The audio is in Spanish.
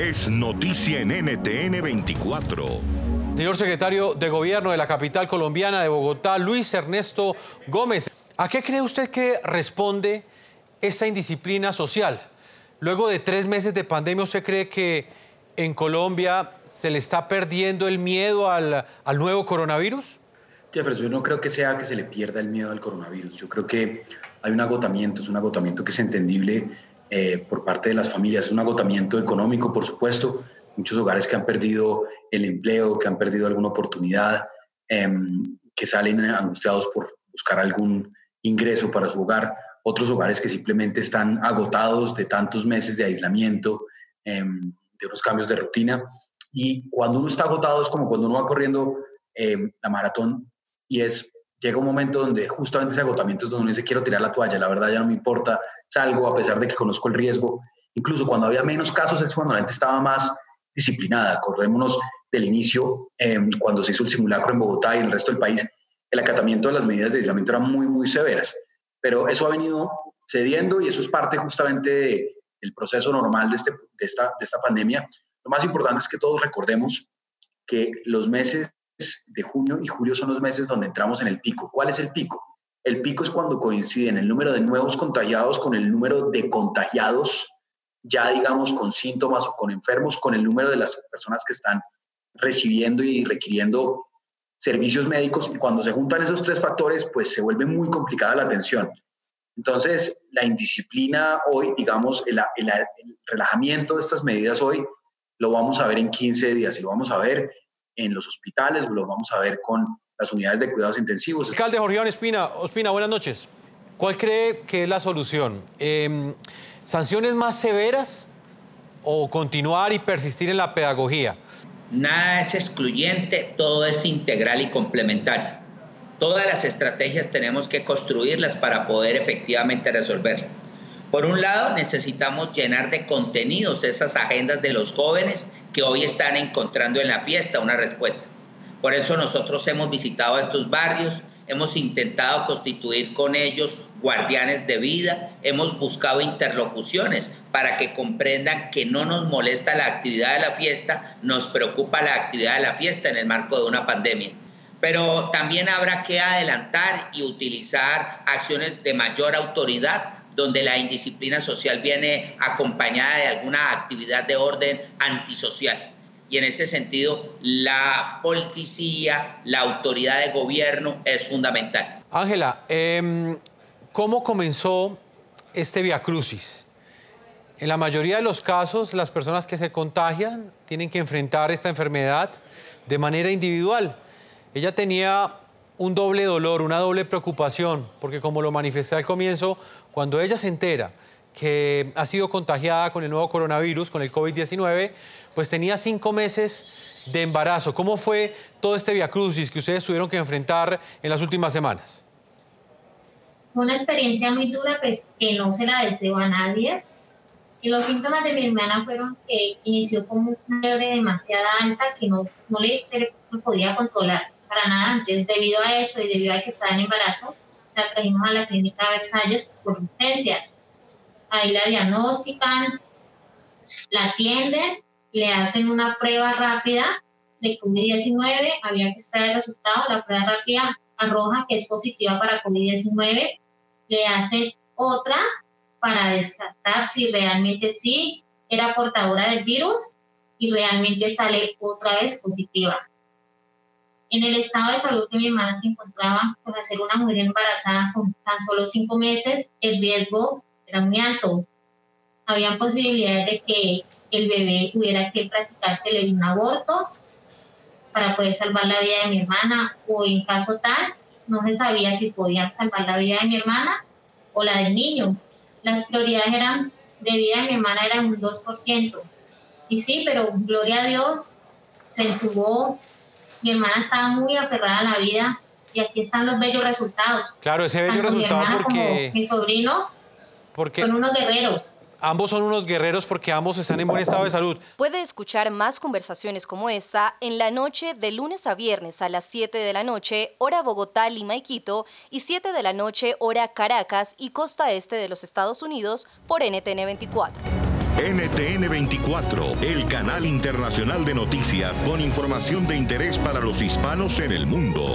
es noticia en NTN 24. Señor secretario de Gobierno de la capital colombiana de Bogotá, Luis Ernesto Gómez, ¿a qué cree usted que responde esta indisciplina social? Luego de tres meses de pandemia, ¿usted cree que en Colombia se le está perdiendo el miedo al, al nuevo coronavirus? Jefferson, yo no creo que sea que se le pierda el miedo al coronavirus. Yo creo que hay un agotamiento, es un agotamiento que es entendible eh, por parte de las familias, un agotamiento económico, por supuesto. Muchos hogares que han perdido el empleo, que han perdido alguna oportunidad, em, que salen angustiados por buscar algún ingreso para su hogar. Otros hogares que simplemente están agotados de tantos meses de aislamiento, em, de unos cambios de rutina. Y cuando uno está agotado es como cuando uno va corriendo em, la maratón y es, llega un momento donde justamente ese agotamiento es donde uno dice, quiero tirar la toalla, la verdad ya no me importa, salgo a pesar de que conozco el riesgo. Incluso cuando había menos casos es cuando la gente estaba más disciplinada. Acordémonos del inicio, em, cuando se hizo el simulacro en Bogotá y en el resto del país, el acatamiento de las medidas de aislamiento eran muy, muy severas. Pero eso ha venido cediendo y eso es parte justamente del proceso normal de, este, de, esta, de esta pandemia. Lo más importante es que todos recordemos que los meses de junio y julio son los meses donde entramos en el pico. ¿Cuál es el pico? El pico es cuando coinciden el número de nuevos contagiados con el número de contagiados, ya digamos con síntomas o con enfermos, con el número de las personas que están recibiendo y requiriendo servicios médicos. Y cuando se juntan esos tres factores, pues se vuelve muy complicada la atención. Entonces, la indisciplina hoy, digamos, el, el, el relajamiento de estas medidas hoy, lo vamos a ver en 15 días y lo vamos a ver en los hospitales, lo vamos a ver con las unidades de cuidados intensivos. Alcalde Jorge Iván Espina, Ospina, buenas noches. ¿Cuál cree que es la solución? Eh, ¿Sanciones más severas o continuar y persistir en la pedagogía? Nada es excluyente, todo es integral y complementario. Todas las estrategias tenemos que construirlas para poder efectivamente resolverlo. Por un lado, necesitamos llenar de contenidos esas agendas de los jóvenes que hoy están encontrando en la fiesta una respuesta. Por eso nosotros hemos visitado estos barrios, hemos intentado constituir con ellos guardianes de vida, hemos buscado interlocuciones para que comprendan que no nos molesta la actividad de la fiesta, nos preocupa la actividad de la fiesta en el marco de una pandemia. Pero también habrá que adelantar y utilizar acciones de mayor autoridad donde la indisciplina social viene acompañada de alguna actividad de orden antisocial. Y en ese sentido, la policía, la autoridad de gobierno es fundamental. Ángela, eh, ¿cómo comenzó este Via Crucis? En la mayoría de los casos, las personas que se contagian tienen que enfrentar esta enfermedad de manera individual. Ella tenía un doble dolor, una doble preocupación, porque como lo manifesté al comienzo, cuando ella se entera que ha sido contagiada con el nuevo coronavirus, con el COVID-19, pues tenía cinco meses de embarazo. ¿Cómo fue todo este viacrucis que ustedes tuvieron que enfrentar en las últimas semanas? Una experiencia muy dura, pues que no se la deseo a nadie. Y los síntomas de mi hermana fueron que inició con una fiebre demasiado alta que no, no le podía controlar para nada. Entonces, debido a eso y debido a que estaba en embarazo, la trajimos a la clínica Versalles por urgencias. Ahí la diagnostican, la atienden, le hacen una prueba rápida de COVID-19, había que esperar el resultado, la prueba rápida arroja que es positiva para COVID-19, le hacen otra para descartar si realmente sí era portadora del virus y realmente sale otra vez positiva. En el estado de salud que mi hermana se encontraba, con ser una mujer embarazada con tan solo cinco meses, el riesgo era muy alto. Habían posibilidades de que el bebé tuviera que practicársele un aborto para poder salvar la vida de mi hermana o en caso tal, no se sabía si podía salvar la vida de mi hermana o la del niño. Las prioridades eran de vida de mi hermana eran un 2%. Y sí, pero gloria a Dios, se entubó mi hermana estaba muy aferrada a la vida y aquí están los bellos resultados. Claro, ese bello resultado mi porque... mi sobrino porque son unos guerreros. Ambos son unos guerreros porque ambos están en buen estado de salud. Puede escuchar más conversaciones como esta en la noche de lunes a viernes a las 7 de la noche, hora Bogotá, Lima y Quito, y 7 de la noche, hora Caracas y costa este de los Estados Unidos por NTN 24. NTN 24, el canal internacional de noticias con información de interés para los hispanos en el mundo.